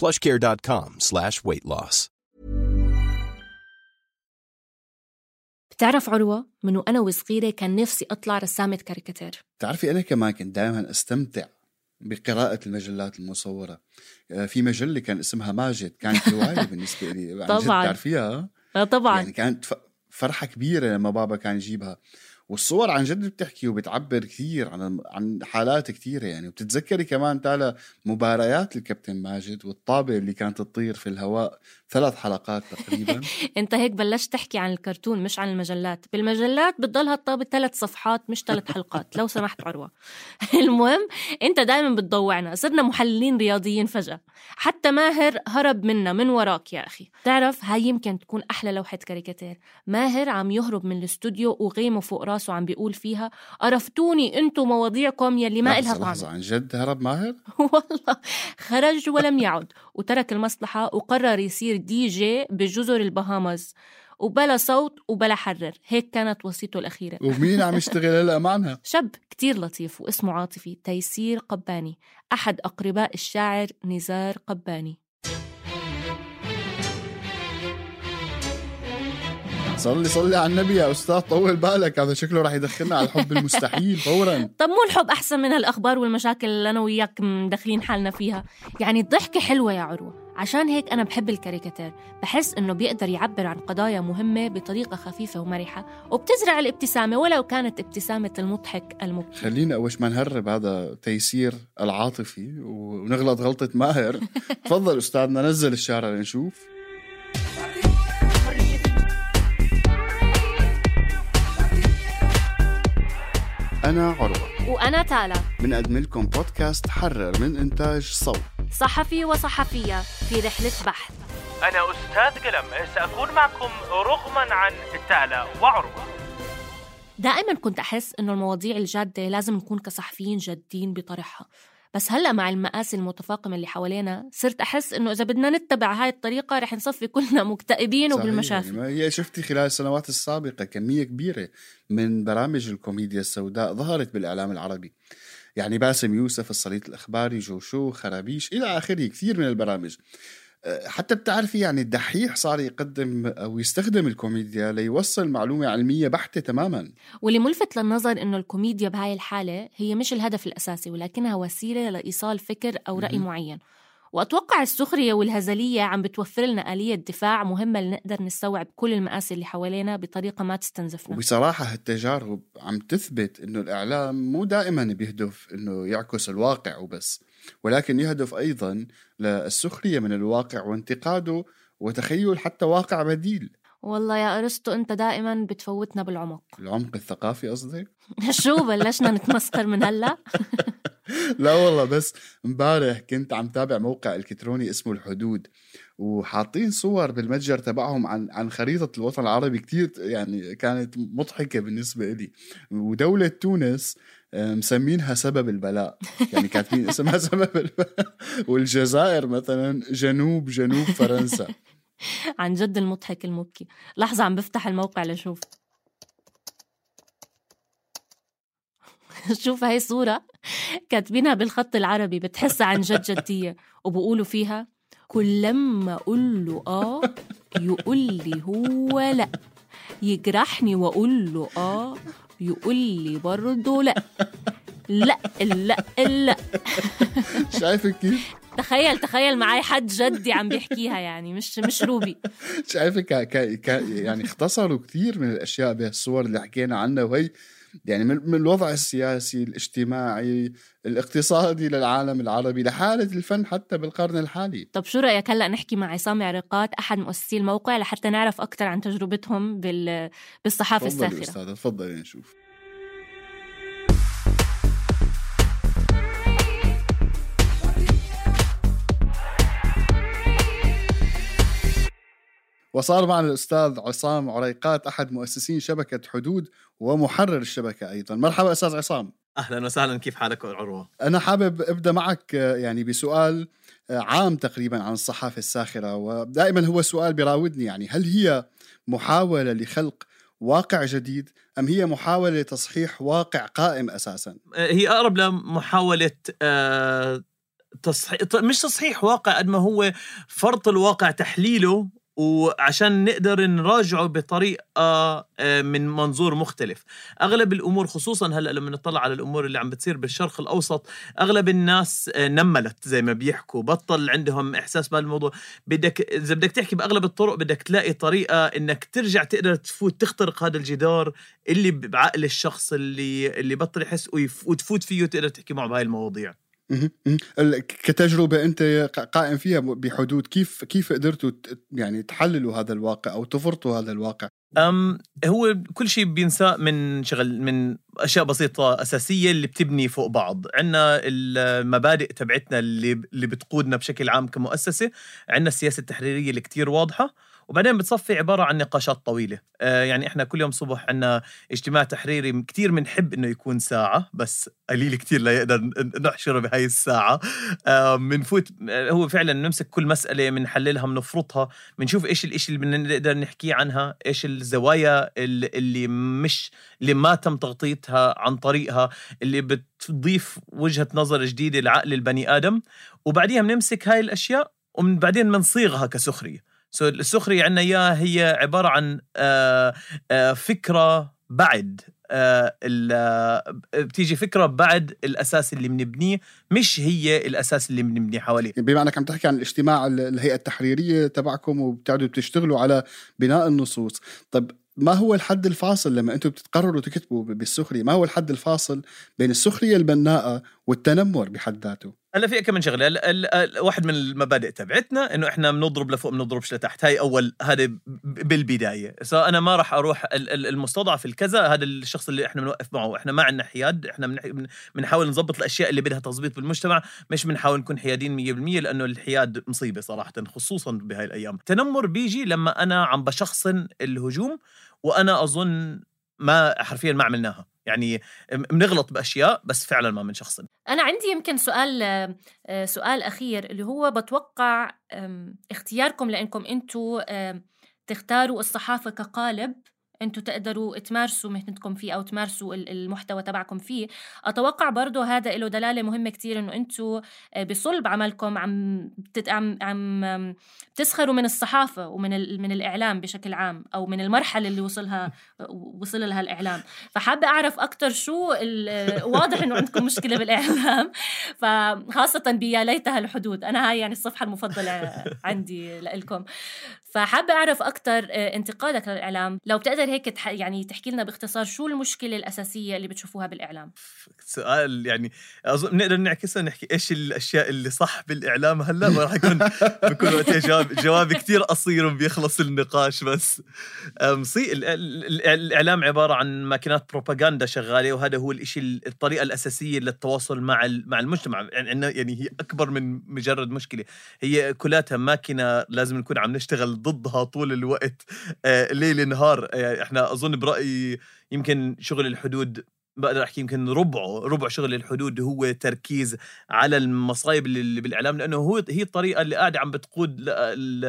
plushcare.com slash weight loss. بتعرف عروة من وأنا وصغيرة كان نفسي أطلع رسامة كاريكاتير؟ بتعرفي أنا كمان كنت دائما أستمتع بقراءة المجلات المصورة. آه، في مجلة كان اسمها ماجد كانت هواية بالنسبة لي. طبعاً. بتعرفيها؟ آه طبعا. يعني كانت فرحة كبيرة لما بابا كان يجيبها. والصور عن جد بتحكي وبتعبر كثير عن عن حالات كثيرة يعني. وبتتذكري كمان تالا مباريات الكابتن ماجد والطابة اللي كانت تطير في الهواء ثلاث حلقات تقريبا. انت هيك بلشت تحكي عن الكرتون مش عن المجلات. بالمجلات بتضلها الطابة ثلاث صفحات مش ثلاث حلقات لو سمحت عروة. المهم انت دائما بتضوعنا. صرنا محللين رياضيين فجأة. حتى ماهر هرب منا من وراك يا أخي. تعرف هاي يمكن تكون أحلى لوحة كاريكاتير. ماهر عم يهرب من الاستوديو وغيمه فوق راسه عم بيقول فيها قرفتوني أنتو مواضيعكم يلي ما إلها طعم. عن جد هرب ماهر؟ والله خرج ولم يعد وترك المصلحة وقرر يصير دي جي بجزر البهامز وبلا صوت وبلا حرر هيك كانت وصيته الأخيرة. ومين عم يشتغل هلأ معنا؟ شاب كتير لطيف واسمه عاطفي تيسير قباني أحد أقرباء الشاعر نزار قباني. صلي صلي على النبي يا أستاذ طول بالك هذا شكله راح يدخلنا على الحب المستحيل فورا. طب مو الحب أحسن من هالأخبار والمشاكل اللي أنا وياك مدخلين حالنا فيها؟ يعني الضحكة حلوة يا عروة. عشان هيك أنا بحب الكاريكاتير. بحس إنه بيقدر يعبر عن قضايا مهمة بطريقة خفيفة ومرحة وبتزرع الابتسامة ولو كانت ابتسامة المضحك المبكي خلينا أول ما نهرب هذا تيسير العاطفي ونغلط غلطة ماهر. تفضل استاذنا نزل الشارع لنشوف أنا عروة. وأنا تالا. بنقدم لكم بودكاست حرر من إنتاج صوت. صحفي وصحفية في رحلة بحث. أنا أستاذ قلم سأكون معكم رغما عن تالا وعروة. دائما كنت أحس إنه المواضيع الجادة لازم نكون كصحفيين جادين بطرحها بس هلأ مع المآسي المتفاقمة اللي حوالينا صرت أحس إنه إذا بدنا نتبع هاي الطريقة رح نصفي كلنا مكتئبين وبالمشافي يعني هي شفتي خلال السنوات السابقة كمية كبيرة من برامج الكوميديا السوداء ظهرت بالإعلام العربي. يعني باسم يوسف الصليط الإخباري جوشو خرابيش إلى آخره كثير من البرامج. حتى بتعرفي يعني الدحيح صار يقدم أو يستخدم الكوميديا ليوصل معلومة علمية بحتة تماما. واللي ملفت للنظر إنه الكوميديا بهاي الحالة هي مش الهدف الأساسي ولكنها وسيلة لإيصال فكر رأي مهم. معين. وأتوقع السخرية والهزلية عم بتوفر لنا آلية دفاع مهمة لنقدر نستوعب كل المآسي اللي حوالينا بطريقة ما تستنزفنا. وبصراحة هالتجارب عم تثبت إنه الإعلام مو دائما بيهدف إنه يعكس الواقع وبس. ولكن يهدف أيضا للسخرية من الواقع وانتقاده وتخيل حتى واقع بديل. والله يا أرسطو أنت دائما بتفوتنا بالعمق. العمق الثقافي قصدك؟ شو بلشنا نتمسخر من هلا؟ لا والله بس امبارح كنت عم تابع موقع إلكتروني اسمه الحدود وحاطين صور بالمتجر تبعهم عن عن خريطة الوطن العربي. كتير يعني كانت مضحكة بالنسبة لي ودولة تونس مسمينها سبب البلاء. يعني كاتبين اسمها سبب البلاء. والجزائر مثلا جنوب جنوب فرنسا. عن جد المضحك المبكي. لحظة عم بفتح الموقع لشوف. شوف هاي صورة. كاتبينها بالخط العربي. بتحسها عن جد جدية. وبقولوا فيها كل لما أقول له آه يقول لي هو لأ. يجرحني وأقول له آه يقول لي برضه لأ لا لا. لا شايفك كيف؟ تخيل تخيل معي حد جدي عم بيحكيها يعني مش مش روبي. شايفك ك... ك... ك... يعني اختصروا كثير من الأشياء بهالصور اللي حكينا عنها وهي يعني من, الوضع السياسي الاجتماعي الاقتصادي للعالم العربي لحالة الفن حتى بالقرن الحالي. طب شو رأيك هلأ نحكي مع عصام عرقات أحد مؤسسي الموقع لحتى نعرف أكثر عن تجربتهم بال... بالصحافة الساخرة أستاذة تفضلي نشوف. وصار معنا الأستاذ عصام عريقات أحد مؤسسين شبكة حدود ومحرر الشبكة أيضا. مرحبا أستاذ عصام. أهلا وسهلا كيف حالك عروة؟ أنا حابب أبدأ معك يعني بسؤال عام تقريبا عن الصحافة الساخرة ودائما هو سؤال بيراودني يعني هل هي محاولة لخلق واقع جديد أم هي محاولة لتصحيح واقع قائم أساسا؟ هي أقرب لمحاوله آه، تصحيح مش تصحيح واقع قد ما هو فرط الواقع تحليله وعشان نقدر نراجعه بطريقة آه، من منظور مختلف. أغلب الأمور خصوصا هلأ لما نطلع على الأمور اللي عم بتصير بالشرق الأوسط أغلب الناس آه، نملت زي ما بيحكوا. بطل عندهم إحساس بهالموضوع بدك إذا بدك تحكي بأغلب الطرق بدك تلاقي طريقة إنك ترجع تقدر تفوت تخترق هذا الجدار اللي بعقل الشخص اللي اللي بطل يحس وتفوت فيه وتقدر تحكي معه بهاي المواضيع. كتجربة أنت قائم فيها بحدود كيف كيف قدرتوا يعني تحللوا هذا الواقع أو تفرطوا هذا الواقع؟ أم هو كل شيء بينساء من شغل من أشياء بسيطة أساسية اللي بتبني فوق بعض. عندنا المبادئ تبعتنا اللي اللي بتقودنا بشكل عام كمؤسسة عندنا السياسة التحريرية اللي كتير واضحة. وبعدين بتصفي عبارة عن نقاشات طويلة. آه يعني إحنا كل يوم صبح عندنا اجتماع تحريري كتير بنحب إنه يكون ساعة بس قليل كتير لا يقدر نحشره بهاي الساعة. آه بنفوت آه، هو فعلا نمسك كل مسألة بنحللها بنفرطها بنشوف إيش الاشي اللي بنقدر نحكيه عنها إيش الزوايا اللي, مش اللي ما تم تغطيتها عن طريقها اللي بتضيف وجهة نظر جديدة لعقل البني آدم. وبعديها بنمسك هاي الأشياء ومن بعدين بنصيغها كسخرية. سو السخرية عندنا إياها هي عبارة عن آه، آه، فكرة بعد آه، بتيجي فكرة بعد الأساس اللي بنبنيه مش هي الأساس اللي بنبني حواليه. أنك عم تحكي عن الاجتماع ال- الهيئة التحريرية تبعكم وبتقعدوا بتشتغلوا على بناء النصوص طب ما هو الحد الفاصل لما أنتم بتقرروا تكتبوا ب- بالسخرية ما هو الحد الفاصل بين السخرية البناءة والتنمر بحد ذاته؟ هلا في كم من شغله واحد من المبادئ تبعتنا إنه إحنا بنضرب لفوق بنضربش لتحت. هاي أول هذا بالبداية. سو أنا ما راح أروح ال- ال- المستضعف الكذا هذا الشخص اللي إحنا بنوقف معه. إحنا ما عندنا حياد. إحنا بنح- بن- بنحاول نظبط الأشياء اللي بدها تظبيط بالمجتمع. مش بنحاول نكون حيادين 100% لأنه الحياد مصيبة صراحة خصوصا بهاي الأيام. التنمر بيجي لما أنا عم بشخصن الهجوم وأنا أظن ما حرفيا ما عملناها. يعني بنغلط بأشياء بس فعلا ما بنشخصن أنا عندي يمكن سؤال آه، سؤال أخير اللي هو بتوقع اختياركم لأنكم أنتوا آم، تختاروا الصحافة كقالب؟ أنتوا تقدروا تمارسوا مهنتكم فيه أو تمارسوا ال- المحتوى تبعكم فيه. أتوقع برضه هذا له دلالة مهمة كتير إنه أنتوا آه، بصلب عملكم عم عم عم بتسخروا من الصحافة ومن من الإعلام بشكل عام أو من المرحلة اللي وصلها وصل لها الإعلام. فحابة أعرف أكتر شو واضح إنه عندكم مشكلة بالإعلام. فخاصة بيا ليتها الحدود. أنا هاي يعني الصفحة المفضلة عندي لإلكم. فحابة أعرف أكتر آه، انتقادك للإعلام. لو بتقدر هيك تح يعني تحكي لنا باختصار شو المشكلة الأساسية اللي بتشوفوها بالإعلام؟ سؤال يعني أظن بنقدر نعكسها نحكي إيش الأشياء اللي صح بالإعلام هلأ؟ ما راح يكون بكون وقتها جواب جواب كثير قصير وبيخلص النقاش بس. صي ال- ال- الإعلام عبارة عن ماكينات بروباغندا شغالة وهذا هو الشيء الطريقة الأساسية للتواصل مع مع المجتمع. يعني يعني هي أكبر من مجرد مشكلة. هي كلاتها ماكينة لازم نكون عم نشتغل ضدها طول الوقت. آه، ليل نهار. آه، إحنا أظن برأيي يمكن شغل الحدود بقدر أحكي يمكن ربعه ربع شغل الحدود هو تركيز على المصايب اللي بالإعلام لأنه هو هي الطريقة اللي قاعدة عم بتقود ال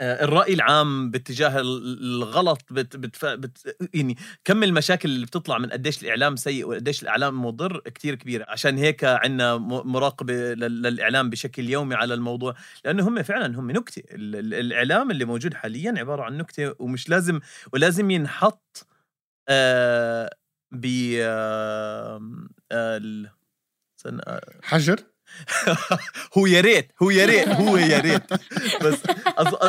آه، الرأي العام باتجاه ال- الغلط بت بت بت يعني كم المشاكل اللي بتطلع من قديش الإعلام سيء وقديش الإعلام مضر كتير كبيرة. عشان هيك عندنا مراقبة لل- للإعلام بشكل يومي على الموضوع. لأنه هم فعلا هم نكتة. ال- ال- الإعلام اللي موجود حاليا عبارة عن نكتة ومش لازم ولازم ينحط آه ب آه، آه، حجر؟ هو يا ريت هو يا ريت هو يا ريت بس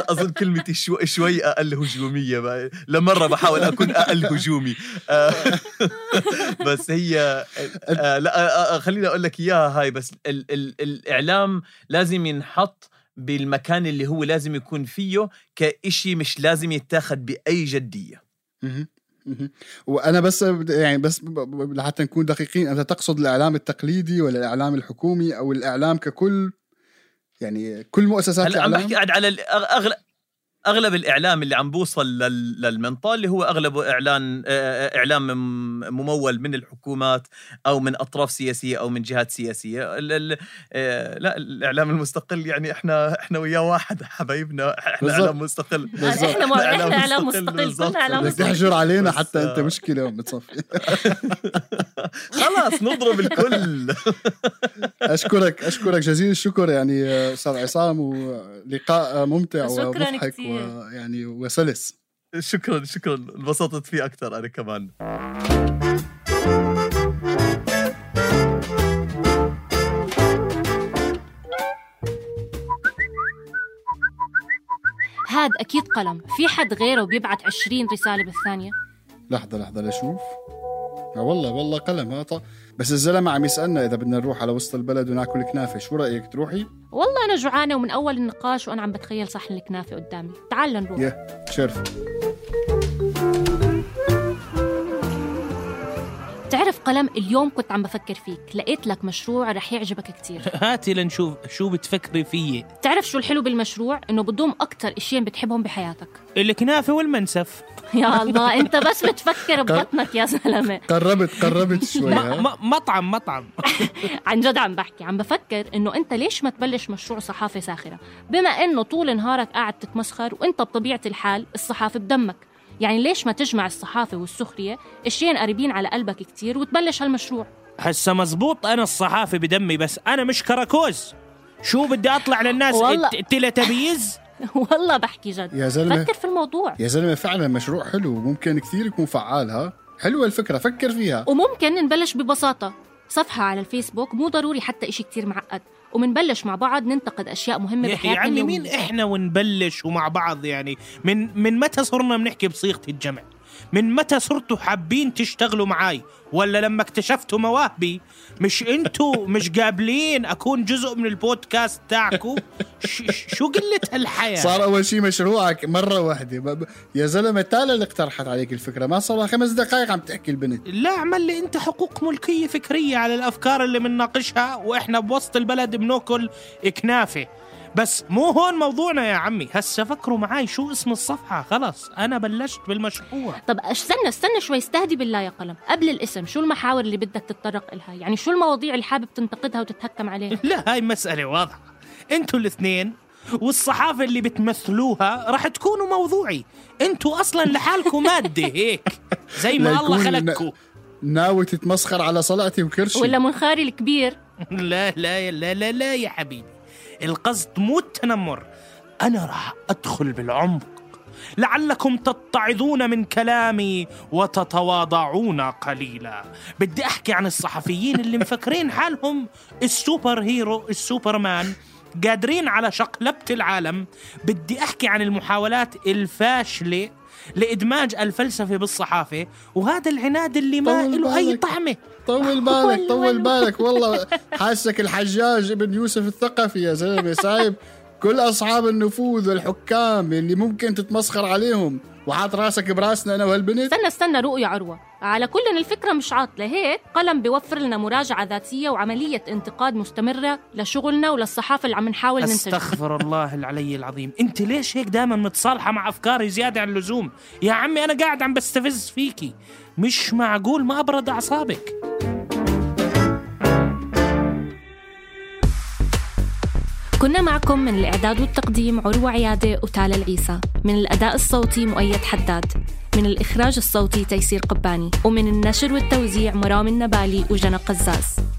أظن كلمتي شو شوي أقل هجومية. لمرة بحاول أكون أقل هجومي آه، بس هي آه، لا آه، آه، خليني أقول لك إياها هاي بس ال ال الإعلام لازم ينحط بالمكان اللي هو لازم يكون فيه كإشي مش لازم جدية مهم. مهم. وأنا بس يعني بس لحتى نكون دقيقين أنت تقصد الإعلام التقليدي ولا الإعلام الحكومي أو الإعلام ككل؟ يعني كل مؤسسات هلا عم الإعلام؟ بحكي قاعد على أغلب أغلب الإعلام اللي عم بوصل لل- للمنطقة اللي هو اغلبه إعلان إعلام مم- ممول من الحكومات أو من أطراف سياسية أو من جهات سياسية ال- ال- لا الإعلام المستقل يعني إحنا إحنا وياه واحد حبايبنا إحنا بالضبط. إعلام مستقل بالضبط. إحنا ما إحنا إعلام مستقل. كلنا إعلام بدك مستقل تحجر علينا بس، حتى أنت آه. مشكلة متصفي خلاص نضرب الكل أشكرك أشكرك جزيل الشكر. يعني آه، أستاذ عصام ولقاء ممتع ومضحك. ويعني وسلس. شكرا شكرا. انبسطت فيه أكثر أنا كمان. هاد أكيد قلم. في حد غيره بيبعت 20 رسالة بالثانية؟ لحظة لحظة لشوف والله والله قلم ها ط- بس الزلمة عم يسألنا إذا بدنا نروح على وسط البلد وناكل كنافة شو رأيك تروحي؟ والله أنا جوعانة ومن أول النقاش وأنا عم بتخيل صحن الكنافة قدامي. تعال نروح يا شرف. قلم اليوم كنت عم بفكر فيك. لقيت لك مشروع رح يعجبك كتير. هاتي لنشوف شو بتفكري فيي تعرف شو الحلو بالمشروع؟ إنه بضم أكتر اشياء بتحبهم بحياتك. الكنافة والمنسف. يا الله أنت بس بتفكر ببطنك يا زلمة. قربت قربت شوي مطعم مطعم. عن جد عم بحكي. عم بفكر إنه أنت ليش ما تبلش مشروع صحافة ساخرة؟ بما إنه طول نهارك قاعد تتمسخر وأنت بطبيعة الحال الصحافة بدمك. يعني ليش ما تجمع الصحافة والسخرية اشيين قريبين على قلبك كتير وتبلش هالمشروع؟ هسه مزبوط أنا الصحافي بدمي بس أنا مش كراكوز. شو بدي أطلع للناس؟ والله. تلتبيز والله بحكي جد. يا زلمة. فكر في الموضوع. يا زلمة فعلا مشروع حلو وممكن كثير يكون فعال ها؟ حلوة الفكرة فكر فيها. وممكن نبلش ببساطة. صفحة على الفيسبوك مو ضروري حتى إشي كتير معقد. ومنبلش مع بعض ننتقد أشياء مهمة يا بحياتنا اليومية. مين إحنا ونبلش ومع بعض يعني من من متى صرنا بنحكي بصيغة الجمع من متى صرتوا حابين تشتغلوا معاي؟ ولا لما اكتشفتوا مواهبي؟ مش أنتوا مش قابلين أكون جزء من البودكاست تاعكم شو قلة هالحياه صار أول شيء مشروعك مرة واحدة. يا زلمة تالا اللي اقترحت عليك الفكرة. ما صار خمس دقائق عم تحكي البنت. لا اعمل لي أنت حقوق ملكية فكرية على الأفكار اللي بنناقشها وإحنا بوسط البلد بناكل كنافه بس مو هون موضوعنا يا عمي. هسه فكروا معاي شو اسم الصفحة. خلص أنا بلشت بالمشروع. طب استنى استنى شوي استهدي بالله يا قلم. قبل الاسم شو المحاور اللي بدك تتطرق إلها؟ يعني شو المواضيع اللي حابب تنتقدها وتتهكم عليها؟ لا هاي مسألة واضحة. أنتوا الاثنين والصحافة اللي بتمثلوها راح تكونوا موضوعي. أنتوا أصلا لحالكم مادة هيك. زي ما الله خلقكم. ناوي تتمسخر على صلعتي وكرشي. ولا منخاري الكبير. لا لا لا لا لا يا حبيبي. القصد مو التنمر أنا راح أدخل بالعمق. لعلكم تتعظون من كلامي وتتواضعون قليلا. بدي أحكي عن الصحفيين اللي مفكرين حالهم السوبر هيرو السوبرمان قادرين على شقلبة العالم. بدي أحكي عن المحاولات الفاشلة لإدماج الفلسفة بالصحافة وهذا العناد اللي ما له بالك. طعمة. طول بالك طول بالك. والله حاسك الحجاج ابن يوسف الثقفي يا زلمة سايب كل أصحاب النفوذ والحكام اللي ممكن تتمسخر عليهم. وحاط راسك براسنا أنا وهالبنت؟ استنى استنى رؤية عروة. على كل الفكرة مش عاطلة هيك؟ قلم بيوفر لنا مراجعة ذاتية وعملية انتقاد مستمرة لشغلنا وللصحافة اللي عم نحاول ننتجها أستغفر الله العلي العظيم. أنت ليش هيك دائما متصالحة مع أفكاري زيادة عن اللزوم؟ يا عمي أنا قاعد عم بستفز فيكي. مش معقول ما أبرد أعصابك. كنا معكم من الإعداد والتقديم عروة عيادة وتالا العيسى. من الأداء الصوتي مؤيد حداد. من الإخراج الصوتي تيسير قباني. ومن النشر والتوزيع مرام النبالي وجنى قزاز.